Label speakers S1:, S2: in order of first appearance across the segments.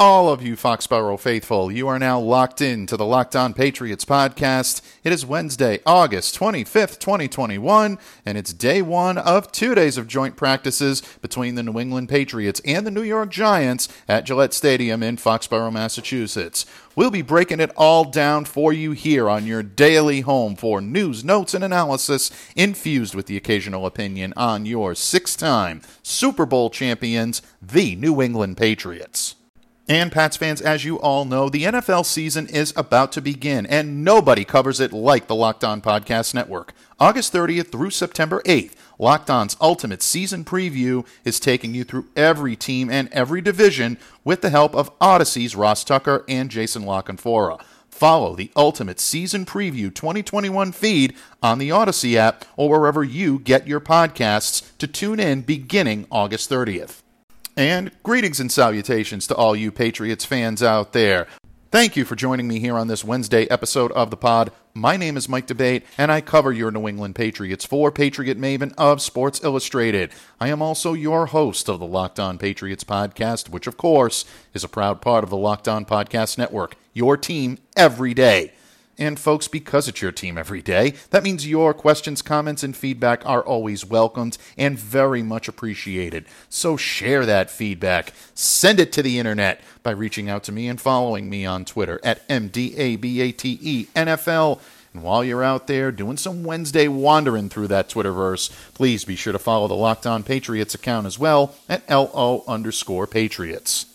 S1: all of you Foxborough faithful. You are now locked in to the Locked On Patriots podcast. It is Wednesday, August 25th, 2021, and it's day one of two days of joint practices between the New England Patriots and the New York Giants at Gillette Stadium in Foxborough, Massachusetts. We'll be breaking it all down for you here on your daily home for news, notes, and analysis infused with the occasional opinion on your six time Super Bowl champions, the New England Patriots. And Pats fans, as you all know, the NFL season is about to begin, and nobody covers it like the Locked On Podcast Network. August 30th through September 8th, Locked On's Ultimate Season Preview is taking you through every team and every division with the help of Odyssey's Ross Tucker and Jason La Canfora. Follow the Ultimate Season Preview 2021 feed on the Odyssey app or wherever you get your podcasts to tune in beginning August 30th. And greetings and salutations to all you Patriots fans out there. Thank you for joining me here on this Wednesday episode of the pod. My name is Mike D'Abate, and I cover your New England Patriots for Patriot Maven of Sports Illustrated. I am also your host of the Locked On Patriots podcast, which, of course, is a proud part of the Locked On Podcast Network, your team every day. And folks, because it's your team every day, that means your questions, comments, and feedback are always welcomed and very much appreciated. So share that feedback. Send it to the internet by reaching out to me and following me on Twitter at MDABATENFL. And while you're out there doing some Wednesday wandering through that Twitterverse, please be sure to follow the Locked On Patriots account as well at LO underscore Patriots.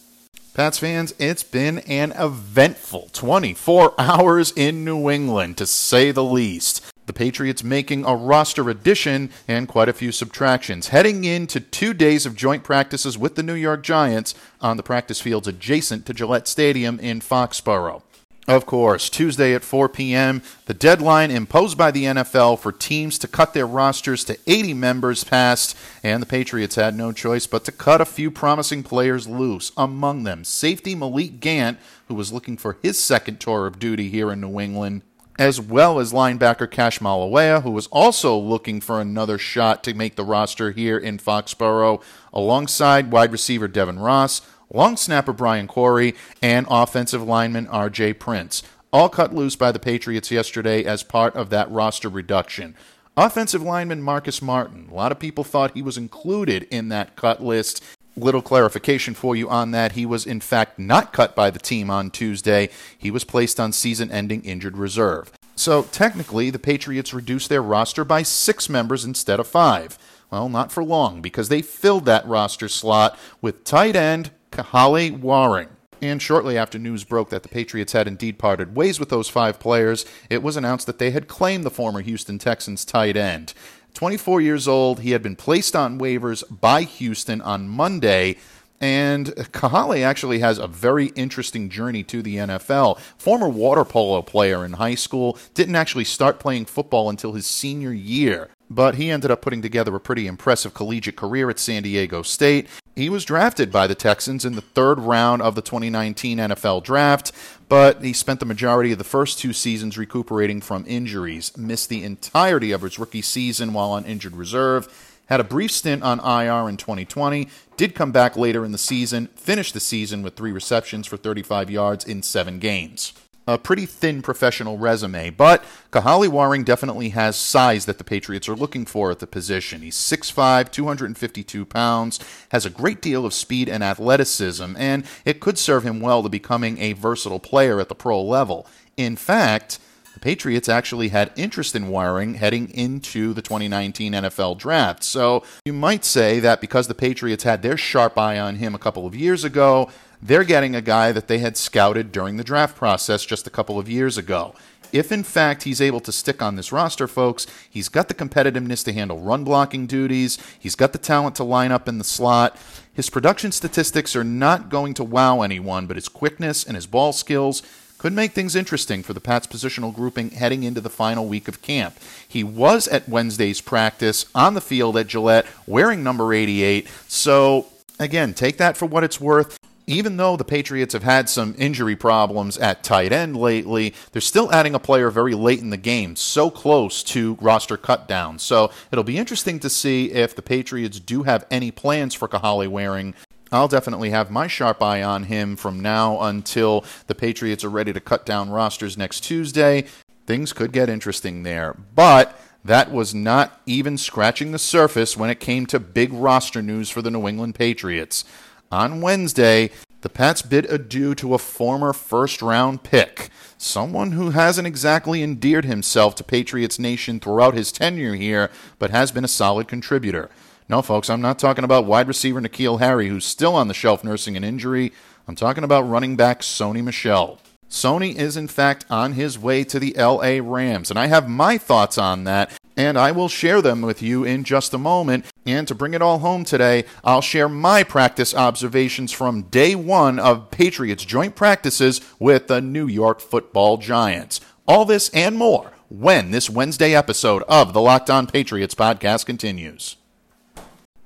S1: Pats fans, it's been an eventful 24 hours in New England, to say the least. The Patriots making a roster addition and quite a few subtractions, heading into two days of joint practices with the New York Giants on the practice fields adjacent to Gillette Stadium in Foxborough. Of course, Tuesday at 4 p.m., the deadline imposed by the NFL for teams to cut their rosters to 80 members passed, and the Patriots had no choice but to cut a few promising players loose. Among them, safety Malik Gant, who was looking for his second tour of duty here in New England, as well as linebacker Cassh Maluia, who was also looking for another shot to make the roster here in Foxborough, alongside wide receiver Devin Ross long snapper Brian Corey, and offensive lineman RJ Prince, all cut loose by the Patriots yesterday as part of that roster reduction. Offensive lineman Marcus Martin, a lot of people thought he was included in that cut list. Little clarification for you on that. He was, in fact, not cut by the team on Tuesday. He was placed on season ending injured reserve. So, technically, the Patriots reduced their roster by six members instead of five. Well, not for long, because they filled that roster slot with tight end Kahale Warring. And shortly after news broke that the Patriots had indeed parted ways with those five players, it was announced that they had claimed the former Houston Texans tight end. 24 years old, he had been placed on waivers by Houston on Monday. And Kahale actually has a very interesting journey to the NFL. Former water polo player in high school, didn't actually start playing football until his senior year but he ended up putting together a pretty impressive collegiate career at San Diego State. He was drafted by the Texans in the third round of the 2019 NFL Draft, but he spent the majority of the first two seasons recuperating from injuries, missed the entirety of his rookie season while on injured reserve, had a brief stint on IR in 2020, did come back later in the season, finished the season with three receptions for 35 yards in seven games a pretty thin professional resume, but Kahale Warring definitely has size that the Patriots are looking for at the position. He's 6'5, 252 pounds, has a great deal of speed and athleticism, and it could serve him well to becoming a versatile player at the pro level. In fact, Patriots actually had interest in Warring heading into the 2019 NFL draft. So you might say that because the Patriots had their sharp eye on him a couple of years ago, they're getting a guy that they had scouted during the draft process just a couple of years ago. If in fact he's able to stick on this roster, folks, he's got the competitiveness to handle run blocking duties, he's got the talent to line up in the slot. His production statistics are not going to wow anyone, but his quickness and his ball skills could make things interesting for the Pats positional grouping heading into the final week of camp. He was at Wednesday's practice on the field at Gillette wearing number 88, so again, take that for what it's worth even though the Patriots have had some injury problems at tight end lately, they're still adding a player very late in the game, so close to roster cutdown. So it'll be interesting to see if the Patriots do have any plans for Kahale Warring. I'll definitely have my sharp eye on him from now until the Patriots are ready to cut down rosters next Tuesday. Things could get interesting there. But that was not even scratching the surface when it came to big roster news for the New England Patriots. On Wednesday, the Pats bid adieu to a former first round pick, someone who hasn't exactly endeared himself to Patriots Nation throughout his tenure here, but has been a solid contributor. No, folks, I'm not talking about wide receiver N'Keal Harry, who's still on the shelf nursing an injury. I'm talking about running back Sony Michel. Sony is, in fact, on his way to the LA Rams, and I have my thoughts on that, and I will share them with you in just a moment. And to bring it all home today, I'll share my practice observations from day one of Patriots joint practices with the New York football Giants. All this and more when this Wednesday episode of the Locked On Patriots podcast continues.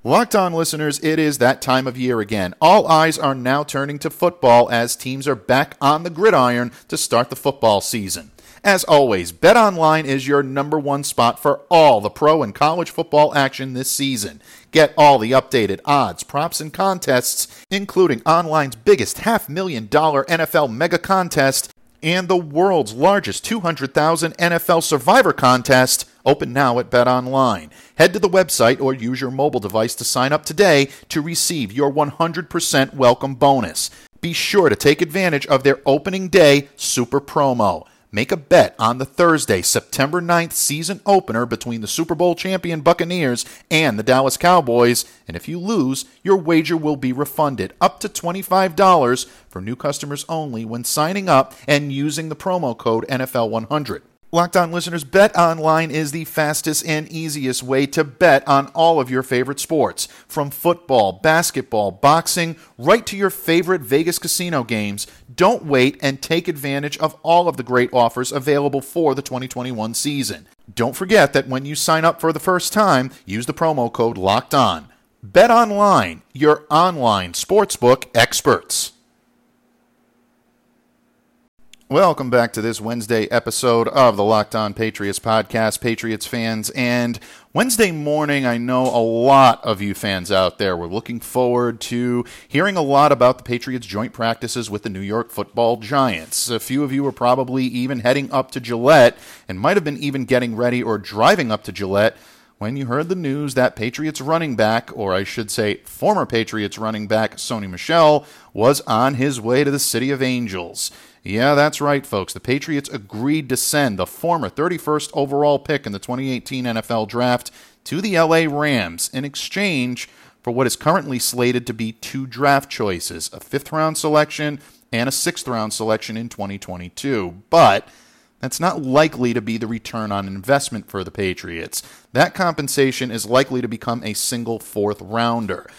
S1: Locked on listeners, it is that time of year again. All eyes are now turning to football as teams are back on the gridiron to start the football season. As always, BetOnline is your number one spot for all the pro and college football action this season. Get all the updated odds, props, and contests, including online's biggest half million dollar NFL mega contest and the world's largest 200,000 NFL Survivor contest Open now at BetOnline. Head to the website or use your mobile device to sign up today to receive your 100% welcome bonus. Be sure to take advantage of their opening day super promo. Make a bet on the Thursday, September 9th season opener between the Super Bowl champion Buccaneers and the Dallas Cowboys, and if you lose, your wager will be refunded up to $25 for new customers only when signing up and using the promo code NFL100. Locked On listeners, Bet Online is the fastest and easiest way to bet on all of your favorite sports. From football, basketball, boxing, right to your favorite Vegas casino games. Don't wait and take advantage of all of the great offers available for the 2021 season. Don't forget that when you sign up for the first time, use the promo code LOCKED ON. Bet Online, your online sportsbook experts. Welcome back to this Wednesday episode of the Locked On Patriots podcast, Patriots fans. And Wednesday morning, I know a lot of you fans out there were looking forward to hearing a lot about the Patriots' joint practices with the New York football Giants. A few of you were probably even heading up to Gillette and might have been even getting ready or driving up to Gillette when you heard the news that Patriots running back, or I should say former Patriots running back, Sony Michel, was on his way to the City of Angels. Yeah, that's right, folks. The Patriots agreed to send the former 31st overall pick in the 2018 NFL Draft to the LA Rams in exchange for what is currently slated to be two draft choices a fifth round selection and a sixth round selection in 2022. But that's not likely to be the return on investment for the Patriots. That compensation is likely to become a single fourth rounder.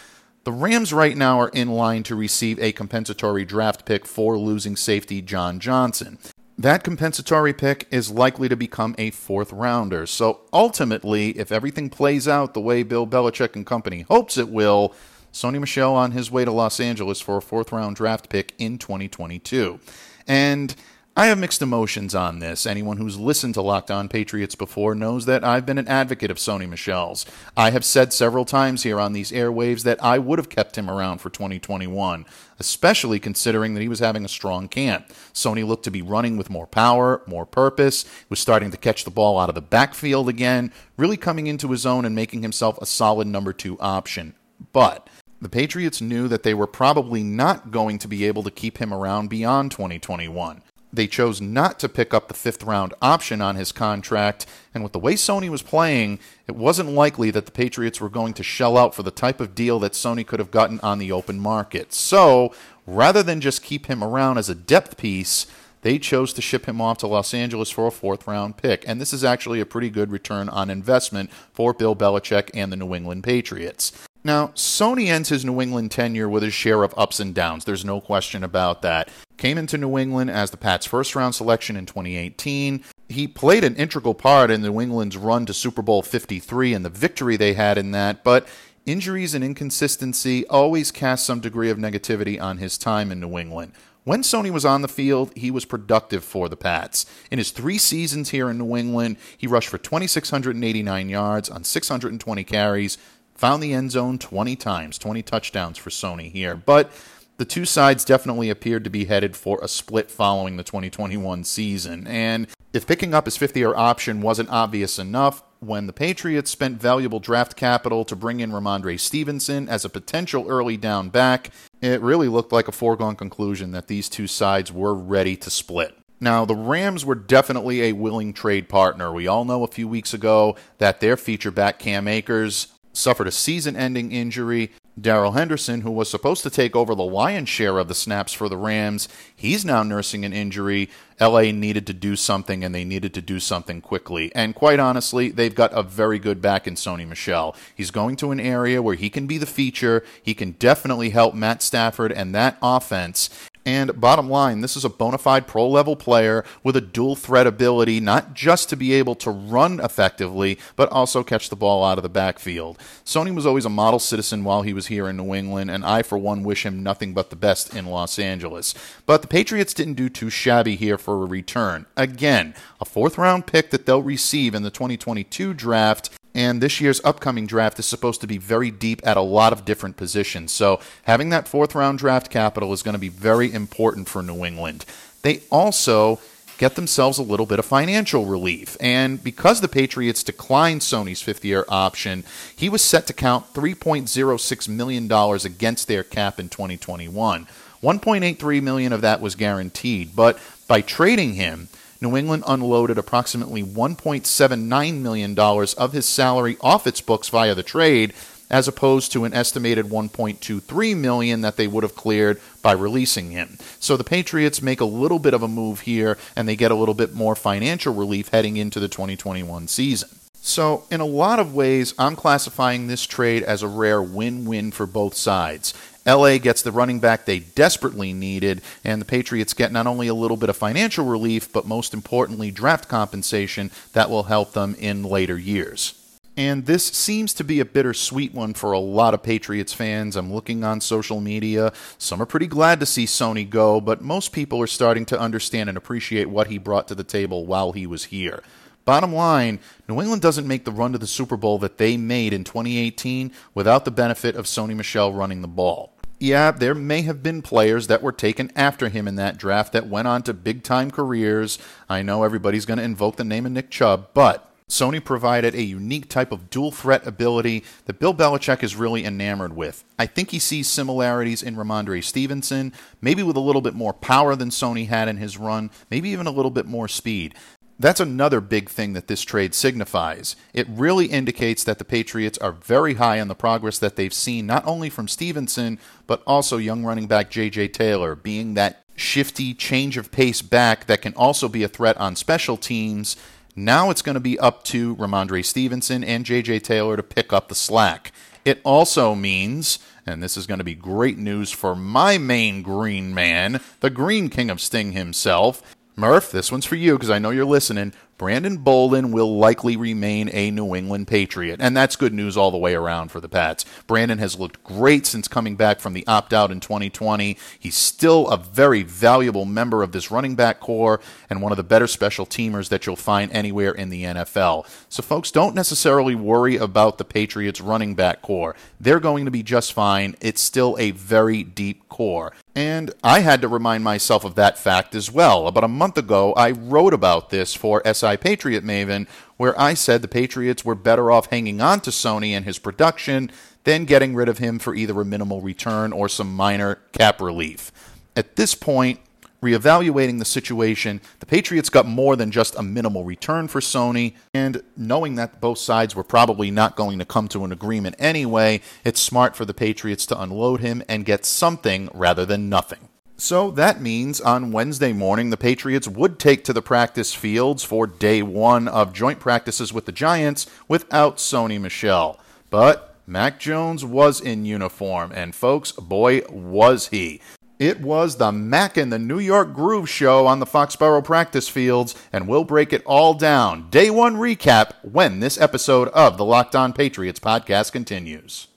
S1: The Rams right now are in line to receive a compensatory draft pick for losing safety John Johnson. That compensatory pick is likely to become a fourth rounder. So ultimately, if everything plays out the way Bill Belichick and company hopes it will, Sony Michel on his way to Los Angeles for a fourth round draft pick in 2022. And I have mixed emotions on this. Anyone who's listened to Locked On Patriots before knows that I've been an advocate of Sony Michel's. I have said several times here on these airwaves that I would have kept him around for 2021, especially considering that he was having a strong camp. Sony looked to be running with more power, more purpose, was starting to catch the ball out of the backfield again, really coming into his own and making himself a solid number two option. But the Patriots knew that they were probably not going to be able to keep him around beyond 2021 they chose not to pick up the fifth round option on his contract. And with the way Sony was playing, it wasn't likely that the Patriots were going to shell out for the type of deal that Sony could have gotten on the open market. So rather than just keep him around as a depth piece, they chose to ship him off to Los Angeles for a fourth round pick. And this is actually a pretty good return on investment for Bill Belichick and the New England Patriots. Now, Sony ends his New England tenure with his share of ups and downs. There's no question about that. Came into New England as the Pats' first round selection in 2018. He played an integral part in New England's run to Super Bowl 53 and the victory they had in that, but injuries and inconsistency always cast some degree of negativity on his time in New England. When Sony was on the field, he was productive for the Pats. In his three seasons here in New England, he rushed for 2,689 yards on 620 carries, found the end zone 20 times, 20 touchdowns for Sony here. But the two sides definitely appeared to be headed for a split following the 2021 season. And if picking up his fifth year option wasn't obvious enough, when the Patriots spent valuable draft capital to bring in Rhamondre Stevenson as a potential early down back, it really looked like a foregone conclusion that these two sides were ready to split. Now, the Rams were definitely a willing trade partner. We all know a few weeks ago that their feature back Cam Akers suffered a season ending injury. Darrell Henderson, who was supposed to take over the lion's share of the snaps for the Rams, he's now nursing an injury. LA needed to do something, and they needed to do something quickly. And quite honestly, they've got a very good back in Sony Michel. He's going to an area where he can be the feature. He can definitely help Matt Stafford and that offense. And bottom line, this is a bona fide pro level player with a dual threat ability, not just to be able to run effectively, but also catch the ball out of the backfield. Sony was always a model citizen while he was here in New England, and I, for one, wish him nothing but the best in Los Angeles. But the Patriots didn't do too shabby here for a return. Again, a fourth round pick that they'll receive in the 2022 draft and this year's upcoming draft is supposed to be very deep at a lot of different positions. So having that fourth round draft capital is going to be very important for New England. They also get themselves a little bit of financial relief. And because the Patriots declined Sony's fifth year option, he was set to count $3.06 million against their cap in 2021. 1.83 million of that was guaranteed, but by trading him, New England unloaded approximately $1.79 million of his salary off its books via the trade, as opposed to an estimated 1.23 million that they would have cleared by releasing him. So the Patriots make a little bit of a move here and they get a little bit more financial relief heading into the 2021 season. So, in a lot of ways, I'm classifying this trade as a rare win win for both sides. LA gets the running back they desperately needed, and the Patriots get not only a little bit of financial relief, but most importantly, draft compensation that will help them in later years. And this seems to be a bittersweet one for a lot of Patriots fans. I'm looking on social media. Some are pretty glad to see Sony go, but most people are starting to understand and appreciate what he brought to the table while he was here. Bottom line, New England doesn't make the run to the Super Bowl that they made in 2018 without the benefit of Sony Michel running the ball. Yeah, there may have been players that were taken after him in that draft that went on to big time careers. I know everybody's going to invoke the name of Nick Chubb, but Sony provided a unique type of dual threat ability that Bill Belichick is really enamored with. I think he sees similarities in Rhamondre Stevenson, maybe with a little bit more power than Sony had in his run, maybe even a little bit more speed. That's another big thing that this trade signifies. It really indicates that the Patriots are very high on the progress that they've seen, not only from Stevenson, but also young running back J.J. Taylor, being that shifty change of pace back that can also be a threat on special teams. Now it's going to be up to Rhamondre Stevenson and J.J. Taylor to pick up the slack. It also means, and this is going to be great news for my main green man, the Green King of Sting himself, Murph, this one's for you because I know you're listening. Brandon Bolden will likely remain a New England Patriot, and that's good news all the way around for the Pats. Brandon has looked great since coming back from the opt out in 2020. He's still a very valuable member of this running back corps and one of the better special teamers that you'll find anywhere in the NFL. So, folks, don't necessarily worry about the Patriots running back corps. They're going to be just fine. It's still a very deep corps. And I had to remind myself of that fact as well. About a month ago, I wrote about this for SI Patriot Maven, where I said the Patriots were better off hanging on to Sony and his production than getting rid of him for either a minimal return or some minor cap relief. At this point, reevaluating the situation, the Patriots got more than just a minimal return for Sony, and knowing that both sides were probably not going to come to an agreement anyway, it's smart for the Patriots to unload him and get something rather than nothing. So that means on Wednesday morning, the Patriots would take to the practice fields for day one of joint practices with the Giants without Sony Michel. But Mac Jones was in uniform, and folks, boy, was he. It was the Mac and the New York Groove show on the Foxborough practice fields, and we'll break it all down. Day one recap when this episode of the Locked On Patriots podcast continues.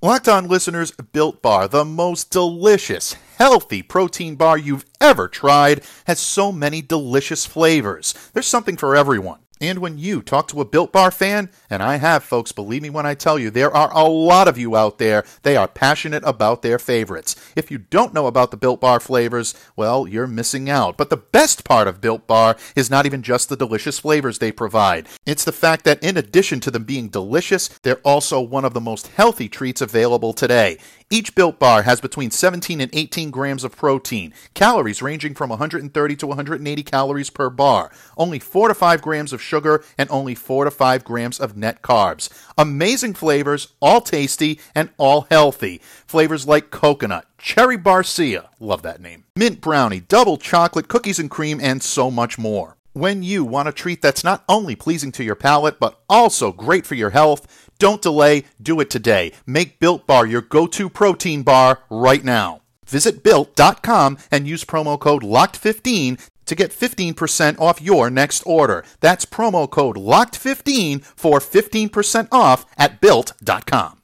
S1: Locked On listeners, Built Bar, the most delicious, healthy protein bar you've ever tried, has so many delicious flavors. There's something for everyone. And when you talk to a Built Bar fan, and I have, folks, believe me when I tell you, there are a lot of you out there, they are passionate about their favorites. If you don't know about the Built Bar flavors, well, you're missing out. But the best part of Built Bar is not even just the delicious flavors they provide. It's the fact that in addition to them being delicious, they're also one of the most healthy treats available today. Each Built Bar has between 17 and 18 grams of protein, calories ranging from 130 to 180 calories per bar, only 4 to 5 grams of sugar, and only 4 to 5 grams of net carbs. Amazing flavors, all tasty and all healthy. Flavors like coconut, cherry barcia, love that name, mint brownie, double chocolate, cookies and cream, and so much more. When you want a treat that's not only pleasing to your palate, but also great for your health, don't delay, do it today. Make Built Bar your go to protein bar right now. Visit built.com and use promo code LOCKED15 to get 15% off your next order. That's promo code LOCKED15 for 15% off at built.com.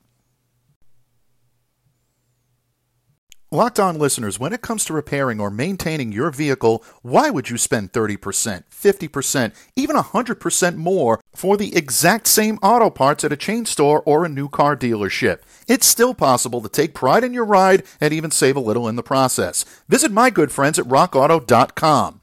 S1: Locked on listeners, when it comes to repairing or maintaining your vehicle, why would you spend 30%, 50%, even 100% more for the exact same auto parts at a chain store or a new car dealership? It's still possible to take pride in your ride and even save a little in the process. Visit my good friends at rockauto.com.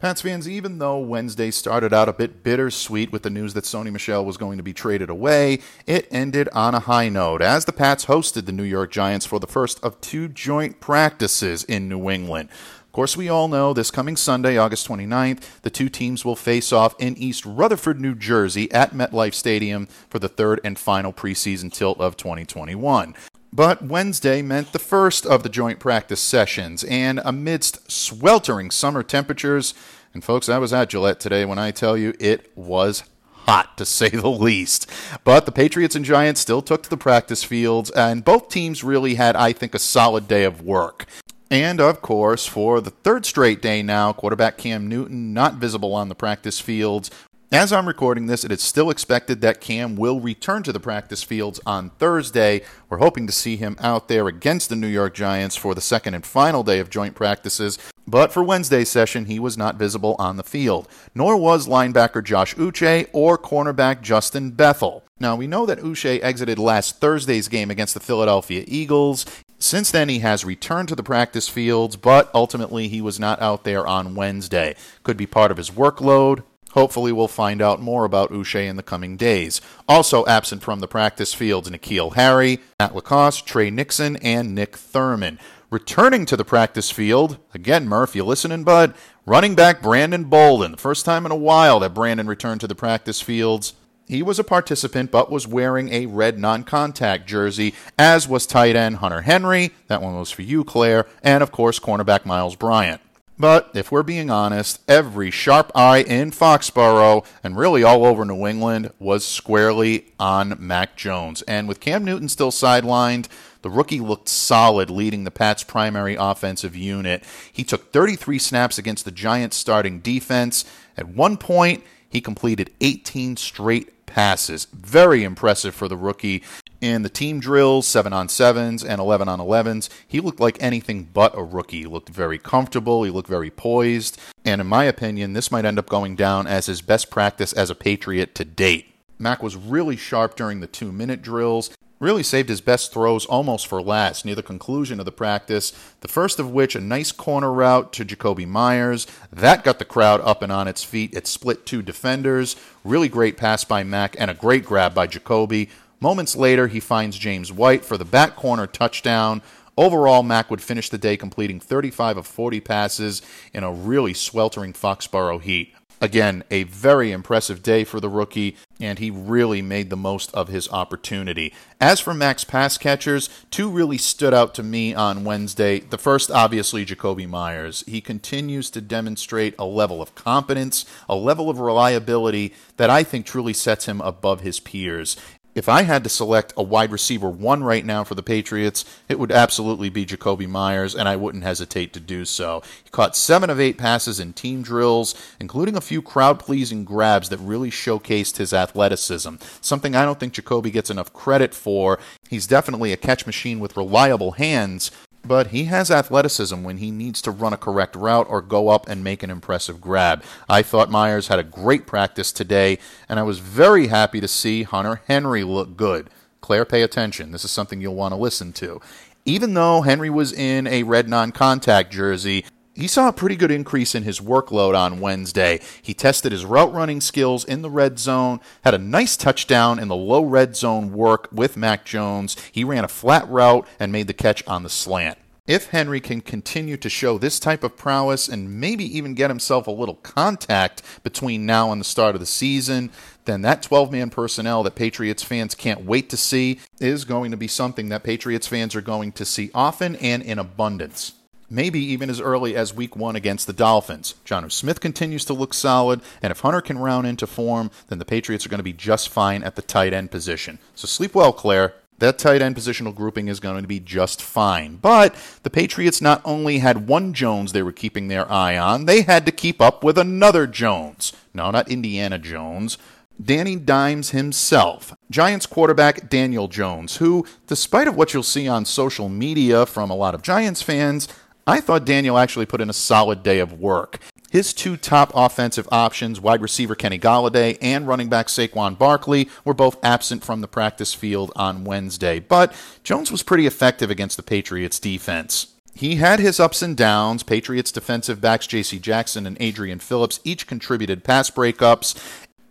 S1: Pats fans, even though Wednesday started out a bit bittersweet with the news that Sony Michel was going to be traded away, it ended on a high note as the Pats hosted the New York Giants for the first of two joint practices in New England. Of course, we all know this coming Sunday, August 29th, the two teams will face off in East Rutherford, New Jersey at MetLife Stadium for the third and final preseason tilt of 2021. But Wednesday meant the first of the joint practice sessions, and amidst sweltering summer temperatures, and folks, I was at Gillette today when I tell you it was hot to say the least. But the Patriots and Giants still took to the practice fields, and both teams really had, I think, a solid day of work. And of course, for the third straight day now, quarterback Cam Newton not visible on the practice fields as I'm recording this, it is still expected that Cam will return to the practice fields on Thursday. We're hoping to see him out there against the New York Giants for the second and final day of joint practices. But for Wednesday's session, he was not visible on the field, nor was linebacker Josh Uche or cornerback Justin Bethel. Now, we know that Uche exited last Thursday's game against the Philadelphia Eagles. Since then, he has returned to the practice fields, but ultimately he was not out there on Wednesday. Could be part of his workload, Hopefully, we'll find out more about Uche in the coming days. Also absent from the practice fields, N'Keal Harry, Matt LaCosse, Tre Nixon, and Nick Thurman. Returning to the practice field, again, Murph, you listening, bud? Running back Brandon Bolden. The first time in a while that Brandon returned to the practice fields. He was a participant but was wearing a red non contact jersey, as was tight end Hunter Henry. That one was for you, Claire. And of course, cornerback Myles Bryant. But if we're being honest, every sharp eye in Foxborough and really all over New England was squarely on Mac Jones. And with Cam Newton still sidelined, the rookie looked solid leading the Pats' primary offensive unit. He took 33 snaps against the Giants' starting defense. At one point, he completed 18 straight passes. Very impressive for the rookie. In the team drills, 7 on 7s and 11 on 11s, he looked like anything but a rookie. He looked very comfortable, he looked very poised, and in my opinion, this might end up going down as his best practice as a Patriot to date. Mac was really sharp during the two minute drills. Really saved his best throws almost for last near the conclusion of the practice. The first of which, a nice corner route to Jakobi Meyers. That got the crowd up and on its feet. It split two defenders. Really great pass by Mac and a great grab by Jakobi. Moments later, he finds James White for the back corner touchdown. Overall, Mac would finish the day completing 35 of 40 passes in a really sweltering Foxborough heat. Again, a very impressive day for the rookie, and he really made the most of his opportunity. As for Mac's pass catchers, two really stood out to me on Wednesday. The first, obviously, Jakobi Meyers. He continues to demonstrate a level of competence, a level of reliability that I think truly sets him above his peers if I had to select a wide receiver one right now for the Patriots, it would absolutely be Jakobi Meyers, and I wouldn't hesitate to do so. He caught seven of eight passes in team drills, including a few crowd pleasing grabs that really showcased his athleticism, something I don't think Jacoby gets enough credit for. He's definitely a catch machine with reliable hands, but he has athleticism when he needs to run a correct route or go up and make an impressive grab. I thought Meyers had a great practice today, and I was very happy to see Hunter Henry look good. Claire, pay attention. This is something you'll want to listen to. Even though Henry was in a red non contact jersey, he saw a pretty good increase in his workload on Wednesday. He tested his route running skills in the red zone, had a nice touchdown in the low red zone work with Mac Jones. He ran a flat route and made the catch on the slant. If Henry can continue to show this type of prowess and maybe even get himself a little contact between now and the start of the season, then that 12 man personnel that Patriots fans can't wait to see is going to be something that Patriots fans are going to see often and in abundance maybe even as early as week one against the Dolphins. Jonnu Smith continues to look solid, and if Hunter can round into form, then the Patriots are going to be just fine at the tight end position. So sleep well, Claire. That tight end positional grouping is going to be just fine. But the Patriots not only had one Jones they were keeping their eye on, they had to keep up with another Jones. No, not Indiana Jones. Danny Dimes himself, Giants quarterback Daniel Jones, who, despite of what you'll see on social media from a lot of Giants fans, I thought Daniel actually put in a solid day of work. His two top offensive options, wide receiver Kenny Golladay and running back Saquon Barkley, were both absent from the practice field on Wednesday, but Jones was pretty effective against the Patriots defense. He had his ups and downs. Patriots defensive backs J.C. Jackson and Adrian Phillips each contributed pass breakups,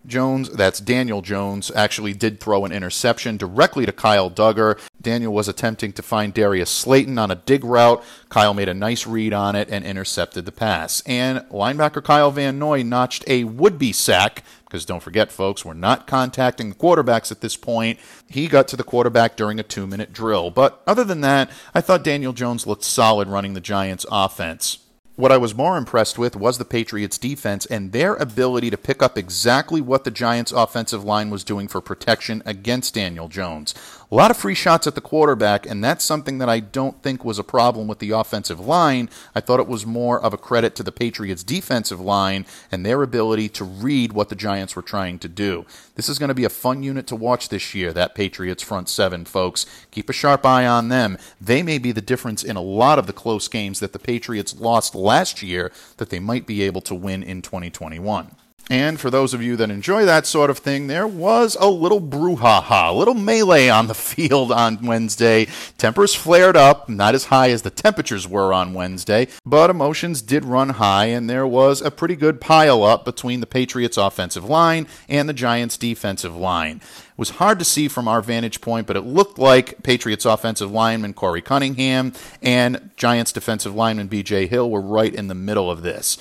S1: Jones, that's Daniel Jones, actually did throw an interception directly to Kyle Dugger. Daniel was attempting to find Darius Slayton on a dig route. Kyle made a nice read on it and intercepted the pass. And linebacker Kyle Van Noy notched a would be sack, because don't forget, folks, we're not contacting quarterbacks at this point. He got to the quarterback during a two minute drill. But other than that, I thought Daniel Jones looked solid running the Giants' offense. What I was more impressed with was the Patriots' defense and their ability to pick up exactly what the Giants' offensive line was doing for protection against Daniel Jones. A lot of free shots at the quarterback, and that's something that I don't think was a problem with the offensive line. I thought it was more of a credit to the Patriots' defensive line and their ability to read what the Giants were trying to do. This is going to be a fun unit to watch this year, that Patriots front seven, folks. Keep a sharp eye on them. They may be the difference in a lot of the close games that the Patriots lost last year that they might be able to win in 2021. And for those of you that enjoy that sort of thing, there was a little brouhaha, a little melee on the field on Wednesday. Tempers flared up, not as high as the temperatures were on Wednesday, but emotions did run high, and there was a pretty good pile up between the Patriots' offensive line and the Giants' defensive line. It was hard to see from our vantage point, but it looked like Patriots offensive lineman Korey Cunningham and Giants defensive lineman BJ Hill were right in the middle of this.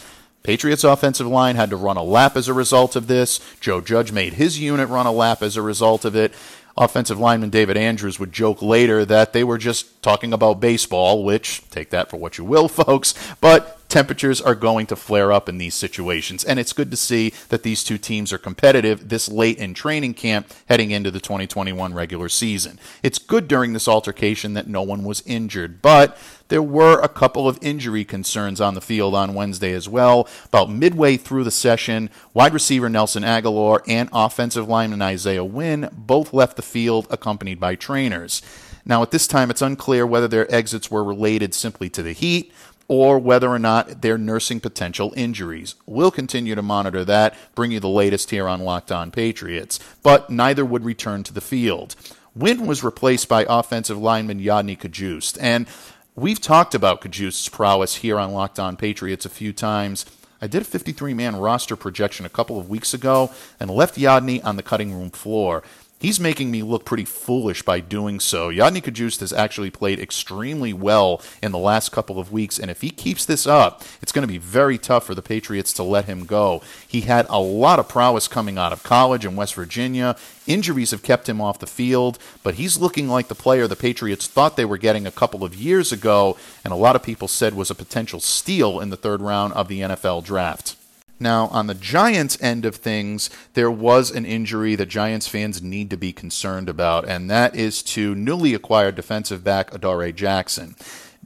S1: Patriots offensive line had to run a lap as a result of this. Joe Judge made his unit run a lap as a result of it. Offensive lineman David Andrews would joke later that they were just talking about baseball, which, take that for what you will, folks, but temperatures are going to flare up in these situations. And it's good to see that these two teams are competitive this late in training camp heading into the 2021 regular season. It's good during this altercation that no one was injured, but there were a couple of injury concerns on the field on Wednesday as well. About midway through the session, wide receiver Nelson Agholor and offensive lineman Isaiah Wynn both left the field accompanied by trainers. Now, at this time, it's unclear whether their exits were related simply to the heat or whether or not they're nursing potential injuries. We'll continue to monitor that, bring you the latest here on Locked On Patriots, but neither would return to the field. Wynn was replaced by offensive lineman Yodny Cajuste, and we've talked about Cajuste's prowess here on Locked On Patriots a few times. I did a 53 man roster projection a couple of weeks ago and left Yadni on the cutting room floor. He's making me look pretty foolish by doing so. Yodny Cajuste has actually played extremely well in the last couple of weeks, and if he keeps this up, it's going to be very tough for the Patriots to let him go. He had a lot of prowess coming out of college in West Virginia. Injuries have kept him off the field, but he's looking like the player the Patriots thought they were getting a couple of years ago, and a lot of people said was a potential steal in the third round of the NFL draft. Now, on the Giants end of things, there was an injury that Giants fans need to be concerned about, and that is to newly acquired defensive back Adoree Jackson.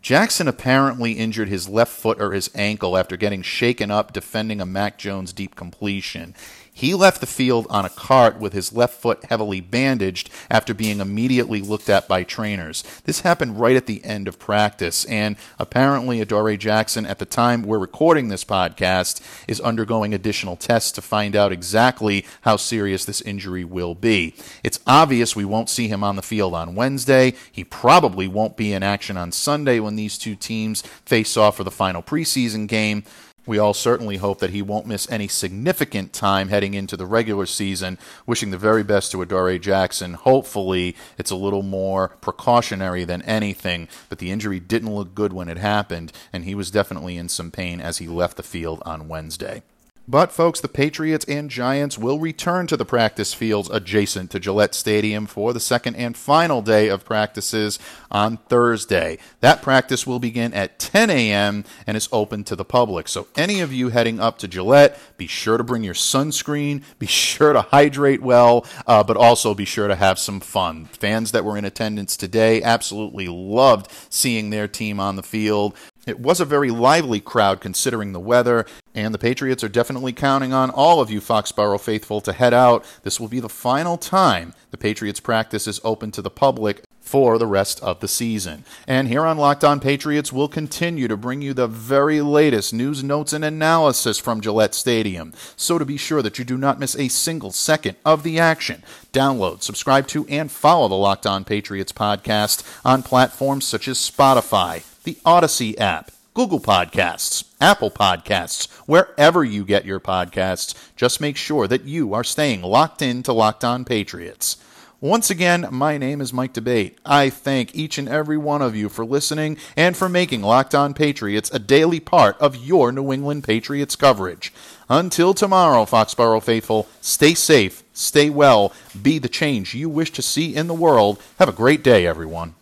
S1: Jackson apparently injured his left foot or his ankle after getting shaken up defending a Mac Jones deep completion. He left the field on a cart with his left foot heavily bandaged after being immediately looked at by trainers. This happened right at the end of practice, and apparently Adoree Jackson, at the time we're recording this podcast, is undergoing additional tests to find out exactly how serious this injury will be. It's obvious we won't see him on the field on Wednesday. He probably won't be in action on Sunday when these two teams face off for the final preseason game. We all certainly hope that he won't miss any significant time heading into the regular season. Wishing the very best to Adoree Jackson. Hopefully, it's a little more precautionary than anything, but the injury didn't look good when it happened, and he was definitely in some pain as he left the field on Wednesday. But, folks, the Patriots and Giants will return to the practice fields adjacent to Gillette Stadium for the second and final day of practices on Thursday. That practice will begin at 10 a.m. and is open to the public. So, any of you heading up to Gillette, be sure to bring your sunscreen, be sure to hydrate well, uh, but also be sure to have some fun. Fans that were in attendance today absolutely loved seeing their team on the field. It was a very lively crowd considering the weather, and the Patriots are definitely counting on all of you Foxborough faithful to head out. This will be the final time the Patriots practice is open to the public for the rest of the season. And here on Locked On Patriots, we'll continue to bring you the very latest news, notes, and analysis from Gillette Stadium. So to be sure that you do not miss a single second of the action, download, subscribe to, and follow the Locked On Patriots podcast on platforms such as Spotify the Odyssey app, Google Podcasts, Apple Podcasts, wherever you get your podcasts. Just make sure that you are staying locked in to Locked On Patriots. Once again, my name is Mike D'Abate. I thank each and every one of you for listening and for making Locked On Patriots a daily part of your New England Patriots coverage. Until tomorrow, Foxborough faithful, stay safe, stay well, be the change you wish to see in the world. Have a great day, everyone.